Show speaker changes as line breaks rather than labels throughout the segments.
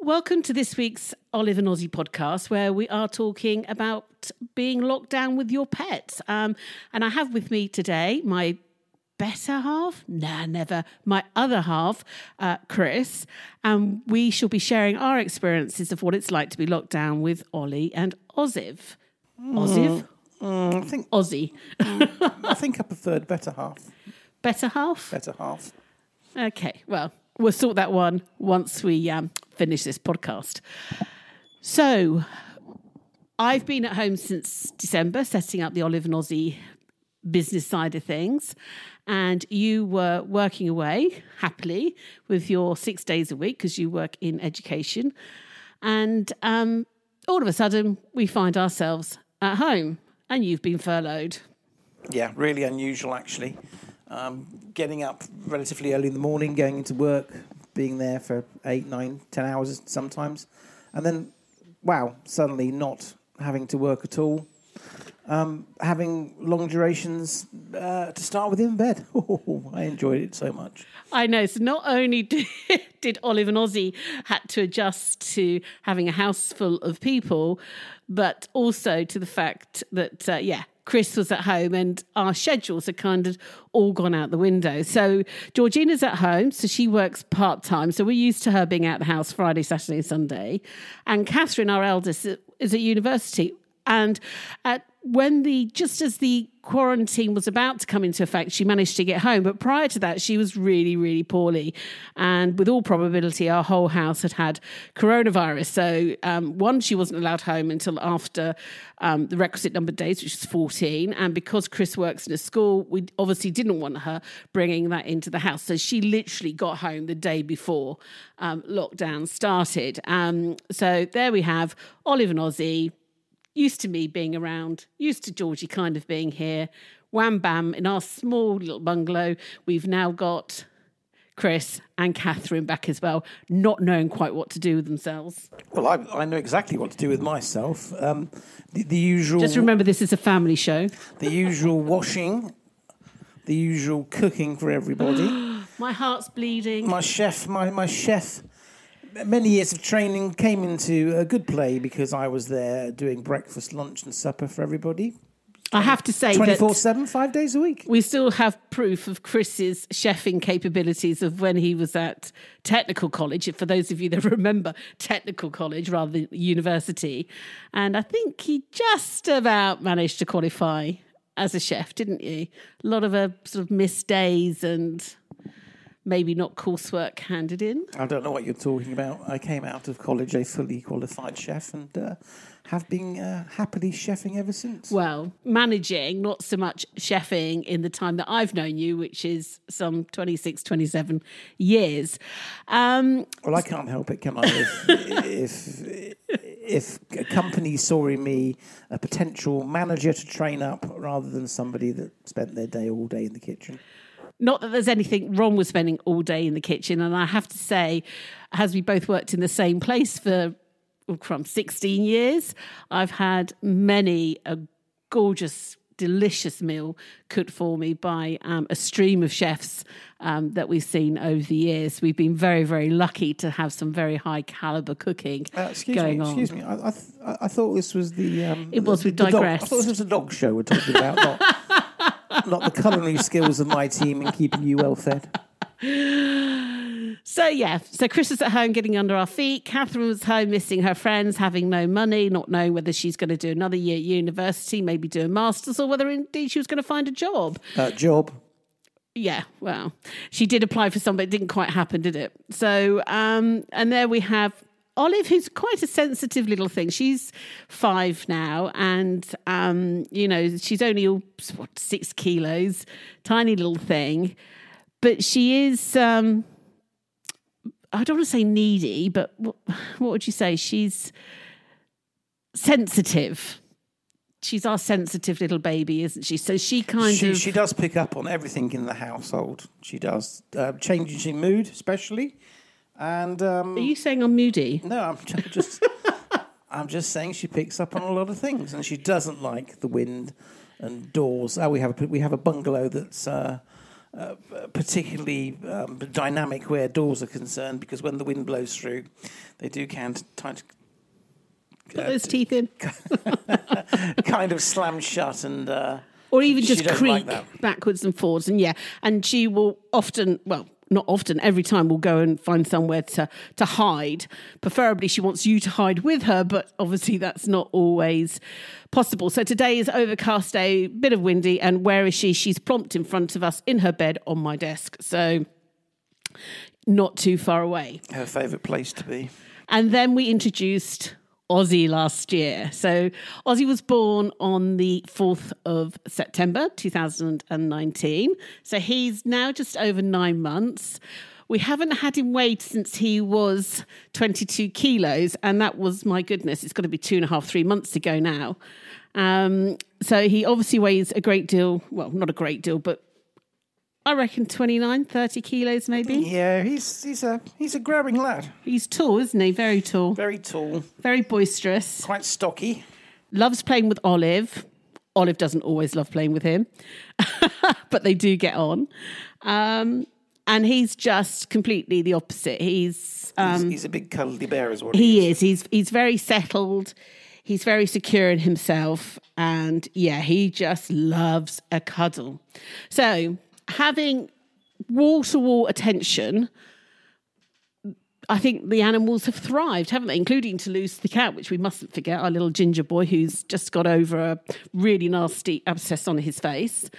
Welcome to this week's Olive and Ozzie podcast, where we are talking about being locked down with your pets. Um, and I have with me today my better half, nah, never, my other half, uh, Chris. And we shall be sharing our experiences of what it's like to be locked down with Ollie and Oziv. Oziv?
Mm, I think
Ozzie.
I think I preferred better half.
Better half?
Better half.
Okay, well, we'll sort that one once we um, finish this podcast. So, I've been at home since December, setting up the Olive and Ozzie business side of things. And you were working away happily with your six days a week because you work in education. And um, all of a sudden, we find ourselves at home and you've been furloughed.
Yeah, really unusual actually. Um, getting up relatively early in the morning, going into work, being there for eight, nine, ten hours sometimes, and then, wow, suddenly not having to work at all. Um, having long durations uh, to start with in bed. Oh, I enjoyed it so much.
I know. So not only did, did Olive and Ozzie had to adjust to having a house full of people, but also to the fact that uh, yeah, Chris was at home and our schedules had kind of all gone out the window. So Georgina's at home, so she works part time. So we're used to her being out the house Friday, Saturday, Sunday, and Catherine, our eldest, is at university. And at when the just as the quarantine was about to come into effect, she managed to get home. But prior to that, she was really, really poorly, and with all probability, our whole house had had coronavirus. So um, one, she wasn't allowed home until after um, the requisite number of days, which is fourteen. And because Chris works in a school, we obviously didn't want her bringing that into the house. So she literally got home the day before um, lockdown started. Um, so there we have Olive and Ozzie used to me being around, used to Georgie kind of being here. Wham bam, in our small little bungalow, we've now got Chris and Catherine back as well, not knowing quite what to do with themselves.
Well, I, I know exactly what to do with myself. Um, the, the usual.
Just remember, this is a family show.
The usual washing, the usual cooking for everybody.
my heart's bleeding.
My chef, my, my chef many years of training came into a good play because I was there doing breakfast, lunch, and supper for everybody.
I have to say
24 7, five days a week.
We still have proof of Chris's chefing capabilities of when he was at technical college, for those of you that remember technical college rather than university. And I think he just about managed to qualify as a chef, didn't he? A lot of uh, sort of missed days and maybe not coursework handed in.
I don't know what you're talking about. I came out of college a fully qualified chef and uh, have been uh, happily chefing ever since.
Well, managing, not so much chefing in the time that I've known you, which is some 26, 27 years. Um,
well, I can't help it, can I? If, if, if a company saw in me a potential manager to train up rather than somebody that spent their day all day in the kitchen.
Not that there's anything wrong with spending all day in the kitchen. And I have to say, as we both worked in the same place for from 16 years, I've had many a gorgeous, delicious meal cooked for me by um, a stream of chefs um, that we've seen over the years. We've been very, very lucky to have some very high caliber cooking
uh, excuse
going
me,
on.
Excuse me, I, I, th- I, thought this was the. Um,
it was. We digressed.
I thought this was a dog show we're talking about, not not the culinary skills of my team in keeping you well fed.
So yeah, so Chris is at home getting under our feet. Catherine was home missing her friends, having no money, not knowing whether she's going to do another year at university, maybe do a master's, or whether indeed she was going to find a job.
Uh, job.
Yeah, well, she did apply for some, but it didn't quite happen, did it? So, um, and there we have Olive, who's quite a sensitive little thing. She's five now, and um, you know she's only what six kilos, tiny little thing, but she is. Um, I don't want to say needy, but what, what would you say? She's sensitive. She's our sensitive little baby, isn't she? So she kind
she,
of
she does pick up on everything in the household. She does uh, changes in mood, especially. And um,
are you saying I'm moody?
No, I'm just. I'm just saying she picks up on a lot of things, and she doesn't like the wind and doors. Oh, we have a, we have a bungalow that's uh, uh, particularly um, dynamic where doors are concerned because when the wind blows through, they do can kind
Put those teeth in.
kind of slam shut and. Uh,
or even just creak
like
backwards and forwards. And yeah, and she will often, well, not often, every time will go and find somewhere to to hide. Preferably, she wants you to hide with her, but obviously that's not always possible. So today is overcast day, bit of windy, and where is she? She's prompt in front of us in her bed on my desk. So not too far away.
her favourite place to be.
And then we introduced Ozzie last year. So Ozzie was born on the 4th of September 2019. So he's now just over nine months. We haven't had him weighed since he was 22 kilos, and that was, my goodness, it's got to be two and a half, three months ago now. Um, so he obviously weighs a great deal, well, not a great deal, but I reckon 29, 30 kilos maybe.
Yeah, he's he's a he's a growing lad.
He's tall, isn't he? Very tall.
Very tall,
very boisterous,
quite stocky.
loves playing with Olive. Olive doesn't always love playing with him, but they do get on. Um, and he's just completely the opposite. He's
He's,
um,
he's a big cuddly bear as well.
he is. He's he's very settled. He's very secure in himself, and yeah, he just loves a cuddle. So having wall to wall attention. I think the animals have thrived, haven't they? Including Toulouse the cat, which we mustn't forget, our little ginger boy who's just got over a really nasty abscess on his face.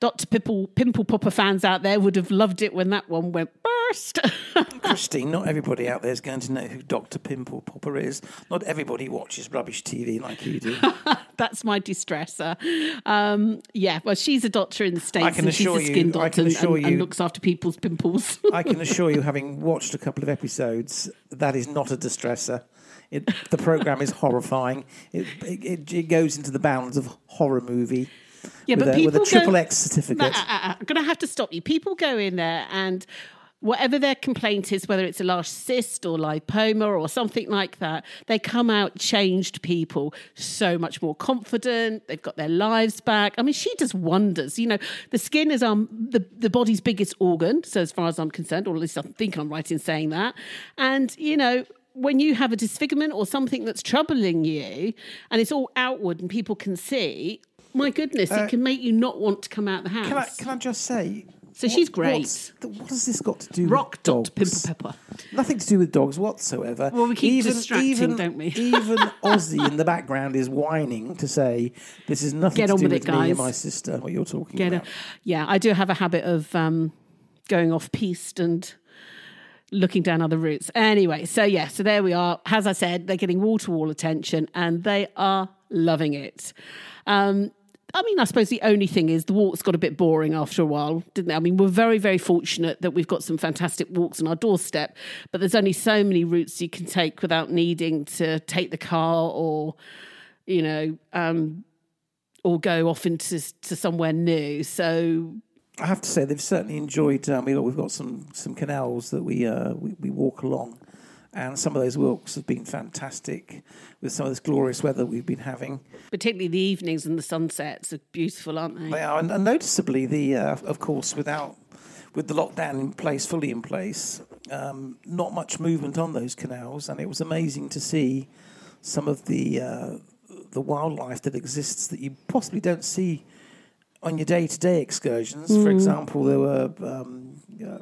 Dr. Pimple, Pimple Popper fans out there would have loved it when that one went burst.
Christine, not everybody out there is going to know who Dr. Pimple Popper is. Not everybody watches rubbish TV like you do.
That's my distresser. Um, yeah, well, she's a doctor in the States I
can
and she's
assure
a
you-
skin
I
doctor
can
and,
assure
and- and
you-
looks after people's pimples.
I can assure you, having watched a couple of episodes, that is not a distresser. It, the program is horrifying. It, it, it goes into the bounds of horror movie
yeah,
with,
but
a,
people
with a triple
go,
X certificate.
I'm going to have to stop you. People go in there and whatever their complaint is, whether it's a large cyst or lipoma or something like that, they come out changed people, so much more confident. They've got their lives back. I mean, she does wonders. You know, the skin is um the, the body's biggest organ, so as far as I'm concerned, or at least I think I'm right in saying that. And you know. When you have a disfigurement or something that's troubling you and it's all outward and people can see, my goodness, it can make you not want to come out the house.
Uh, Can I, can I just say?
So she's great.
What has this got to do
Rock
with dogs?
Pimple Popper.
Nothing to do with dogs whatsoever.
Well, we keep distracting, don't we?
even Ozzie in the background is whining to say, "This is nothing
Get
to
on
do
with
with
it,
me and my sister." What you're talking
Get
about?
a, yeah, I do have a habit of um, going off piste and looking down other routes. Anyway, so yeah, so there we are. As I said, they're getting wall to wall attention and they are loving it. Um, I mean, I suppose the only thing is the walks got a bit boring after a while, didn't they? I mean, we're very, very fortunate that we've got some fantastic walks on our doorstep, but there's only so many routes you can take without needing to take the car or, you know, um, or go off into to somewhere new. So
I have to say they've certainly enjoyed. Um, we we've got some some canals that we, uh, we we walk along, and some of those walks have been fantastic with some of this glorious weather we've been having.
particularly the evenings and the sunsets are beautiful, aren't they?
They are, and, and noticeably, the uh, of course, without with the lockdown in place, fully in place, um, not much movement on those canals, and it was amazing to see some of the uh, the wildlife that exists that you possibly don't see on your day to day excursions. For example, there were um, uh,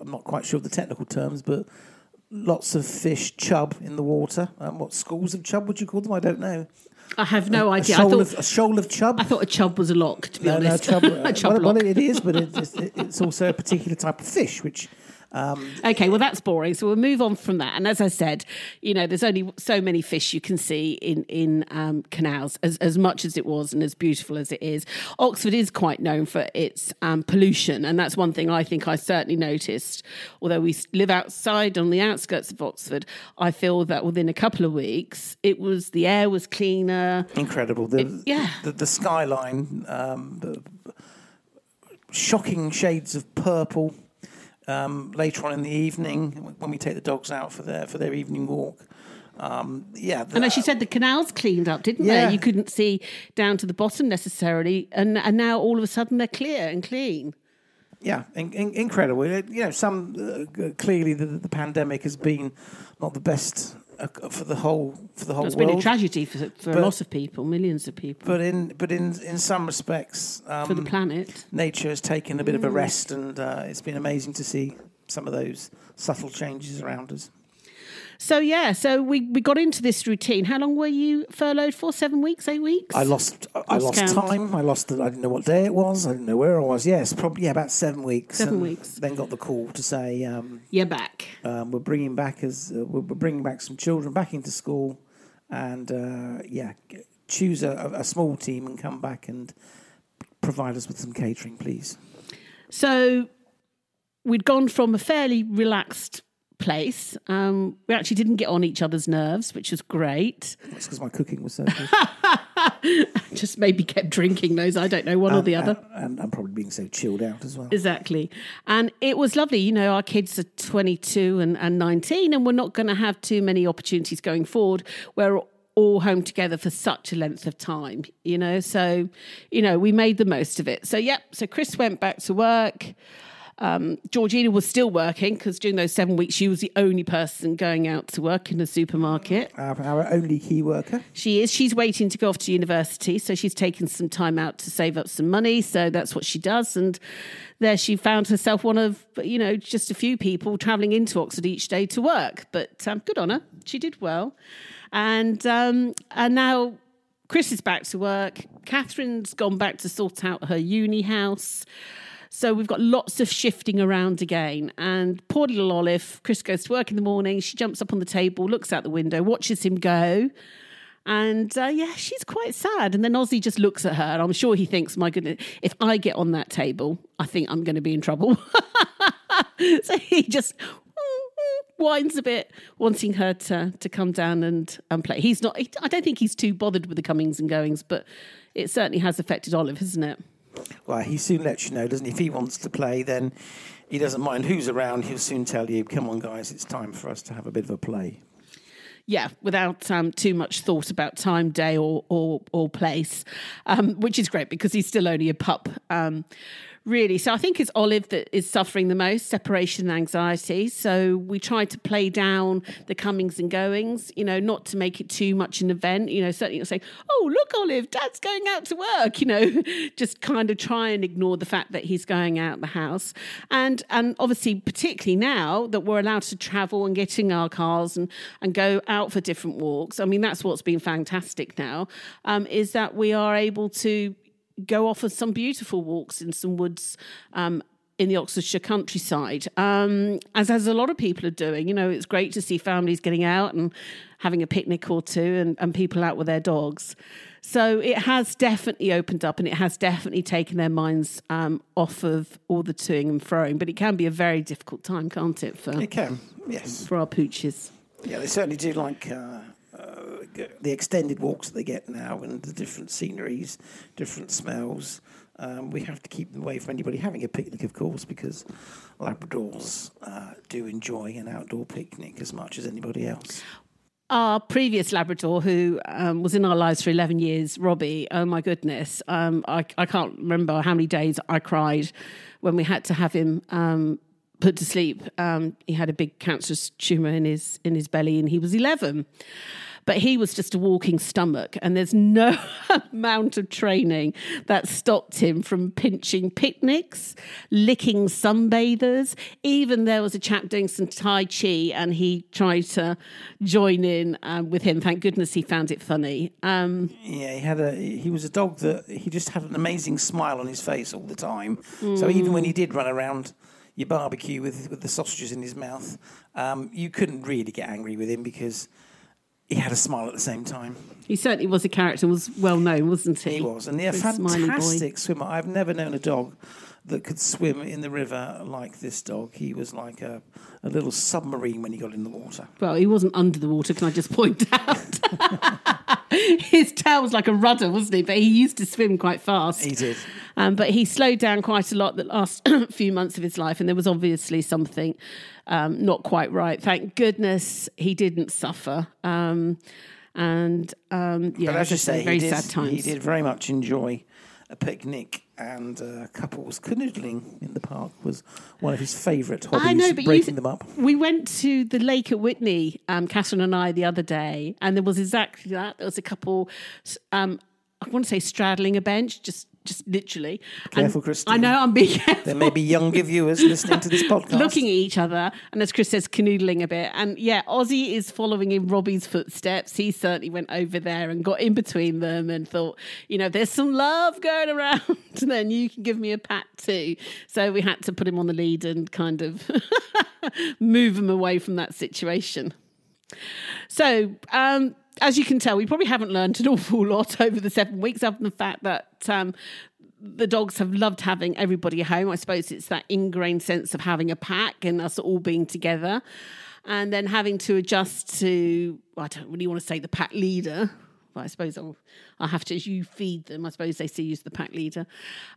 I'm not quite sure of the technical terms, but lots of fish, chub in the water. Um, what schools of chub would you call them? I don't know.
I have no
A
idea. I
shoal,
thought
of, a shoal of chub.
I thought a chub was a lock. To be
No, no,
honest,
chub,
a chub
well, well, it is, but it, it's, it's also a particular type of fish, which
Okay, well that's boring. So we'll move on from that. And as I said, you know, there's only so many fish you can see in in um, canals. As as much as it was and as beautiful as it is, Oxford is quite known for its um, pollution, and that's one thing I think I certainly noticed. Although we live outside on the outskirts of Oxford, I feel that within a couple of weeks, it was the air was cleaner.
incredible. The,
yeah.
the, the skyline, um, the shocking shades of purple. Um, later on in the evening, when we take the dogs out for their for their evening walk, um, yeah, the,
And as she said, the canals cleaned up, didn't
Yeah.
they? You couldn't see down to the bottom necessarily, and and now all of a sudden they're clear and clean.
yeah, in, in, incredible. It- You know, some uh, clearly the, the pandemic has been not the best for the whole for the whole
It's
world.
been a tragedy for, for a
But-
lot of people, millions of people,
but in but in in some respects, um,
for the planet.
nature has taken a bit of
Mm.
a rest, and uh, it's been amazing to see some of those subtle changes around us.
So yeah, so we, we got into this routine. How long were you furloughed for? Seven weeks, eight weeks?
I lost I
Lost count.
time. I lost. The, I didn't know what day it was. I didn't know where I was. Yes, probably yeah, about seven weeks.
Seven weeks.
Then got the call to say um,
You're back.
um, we're bringing back as uh, we're bringing back some children back into school, and uh, yeah, choose a a small team and come back and provide us with some catering, please.
So we'd gone from a fairly relaxed place. Um, we actually didn't get on each other's nerves, which was great.
That's because my cooking was so good.
Just maybe kept drinking those. I don't know, one or the other.
and I'm probably being so chilled out as well.
Exactly. And it was lovely. You know, our kids are 22 and, and 19, and we're not going to have too many opportunities going forward where we're all home together for such a length of time, you know. So, you know, we made the most of it. So, yep. So, Chris went back to work. Um, Georgina was still working because during those seven weeks, she was the only person going out to work in the supermarket.
Our, our only key worker.
She is. She's waiting to go off to university, so she's taken some time out to save up some money. So that's what she does, and there she found herself one of you know just a few people travelling into Oxford each day to work. But um, good on her. She did well, and um, and now Chris is back to work. Catherine's gone back to sort out her uni house. So we've got lots of shifting around again. And poor little Olive, Chris goes to work in the morning. She jumps up on the table, looks out the window, watches him go. And uh, yeah, she's quite sad. And then Ozzie just looks at her, and I'm sure he thinks, my goodness, if I get on that table, I think I'm going to be in trouble. so he just whines a bit, wanting her to to come down and, and play. He's not, I don't think he's too bothered with the comings and goings, but it certainly has affected Olive, hasn't it?
Well, he soon lets you know, doesn't he? If he wants to play, then he doesn't mind who's around. He'll soon tell you, come on, guys, it's time for us to have a bit of a play.
yeah, without um, too much thought about time, day, or or, or place, um, which is great because he's still only a pup, um, really. So I think it's Olive that is suffering the most separation anxiety. So we try to play down the comings and goings, you know, not to make it too much an event. You know, certainly not saying, "Oh, look, Olive, Dad's going out to work." You know, just kind of try and ignore the fact that he's going out the house, and and obviously particularly now that we're allowed to travel and get in our cars and and go out for different walks. I mean, that's what's been fantastic now, um, is that we are able to go off on some beautiful walks in some woods. Um, in the Oxfordshire countryside, um, as as a lot of people are doing. You know, it's great to see families getting out and having a picnic or two, and, and people out with their dogs. So it has definitely opened up, and it has definitely taken their minds um, off of all the toing and froing. But it can be a very difficult time, can't it, for
It can, yes.
for our pooches?
Yeah, they certainly do like uh, the extended walks that they get now and the different sceneries, different smells. Um, we have to keep them away from anybody having a picnic, of course, because Labradors uh, do enjoy an outdoor picnic as much as anybody else.
our previous Labrador, who um, was in our lives for 11 years, Robbie, oh my goodness, um, I, I can't remember how many days I cried when we had to have him um, put to sleep. Um, he had a big cancerous tumour in his, in his belly and he was 11. But he was just a walking stomach, and there's no amount of training that stopped him from pinching picnics, licking sunbathers. Even there was a chap doing some Tai Chi, and he tried to join in um, with him. Thank goodness he found it funny. Um,
Yeah, he had a he was a dog that he just had an amazing smile on his face all the time. So even when he did run around your barbecue with with the sausages in his mouth, um, you couldn't really get angry with him because he had a smile at the same time.
he certainly was a character, was well known, wasn't he?
He was, and
smiley
fantastic swimmer. I've never known a dog that could swim in the river like this dog. He was like a, a little submarine when he got in the water.
Well, he wasn't under the water, can I just point out? His tail was like a rudder, wasn't he? But he used to swim quite fast.
He did.
Um, but he slowed down quite a lot the last few months of his life, and there was obviously something um, not quite right. Thank goodness he didn't suffer. Um, and um, yeah,
But as
I say, very
did,
sad times.
he did very much enjoy a picnic and uh, couples canoodling in the park was one of his favourite hobbies.
I know, but
breaking
you,
them up.
We went to the lake at Witney, um, Catherine and I, the other day, and there was exactly that. There was a couple, um, I want to say straddling a bench, just just literally.
Careful,
and
Christine.
I know I'm being careful.
There may be younger viewers listening to this podcast.
looking at each other, and as Chris says, canoodling a bit. And yeah, Ozzie is following in Robbie's footsteps. He certainly went over there and got in between them and thought, you know, there's some love going around, and then you can give me a pat too. So we had to put him on the lead and kind of move him away from that situation. So, um, as you can tell, we probably haven't learned an awful lot over the seven weeks, other than the fact that um, the dogs have loved having everybody home. I suppose it's that ingrained sense of having a pack and us all being together. And then having to adjust to, well, I don't really want to say the pack leader, but I suppose I'll, I'll have to, as you feed them, I suppose they see you as the pack leader.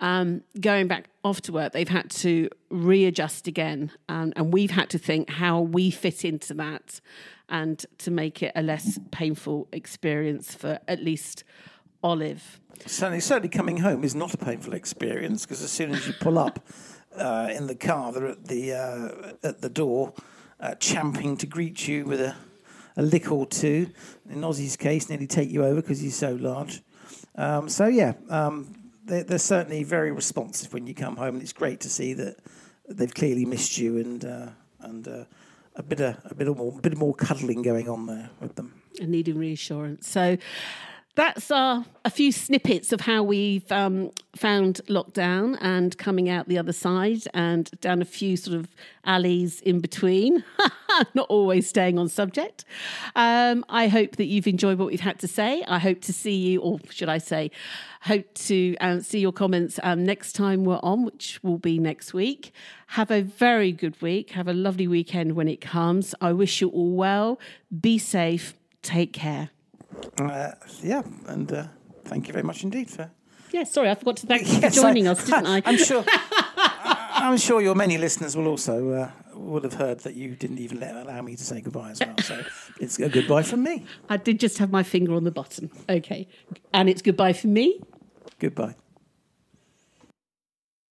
Um, going back off to work, they've had to readjust again. Um, and we've had to think how we fit into that and to make it a less painful experience for at least Olive.
Certainly, certainly coming home is not a painful experience because as soon as you pull up uh, in the car, they're at the uh, at the door, uh, champing to greet you with a, a lick or two. In Ozzie's case, nearly take you over because he's so large. Um, so yeah, um, they're, they're certainly very responsive when you come home, and it's great to see that they've clearly missed you and uh, and uh, a bit of a bit of more bit more cuddling going on there with them.
and needing reassurance. So that's our, a few snippets of how we've um, found lockdown and coming out the other side and down a few sort of alleys in between, not always staying on subject. Um, I hope that you've enjoyed what we've had to say. I hope to see you, or should I say, hope to um, see your comments um, next time we're on, which will be next week. Have a very good week. Have a lovely weekend when it comes. I wish you all well. Be safe. Take care.
Uh, yeah, and uh, thank you very much indeed for
Yeah, sorry, I forgot to thank you for joining
I-
us, didn't I?
I'm sure. I'm sure your many listeners will also uh, would have heard that you didn't even let, allow me to say goodbye as well. So it's a goodbye from me.
I did just have my finger on the button. Okay. And it's goodbye for me.
Goodbye.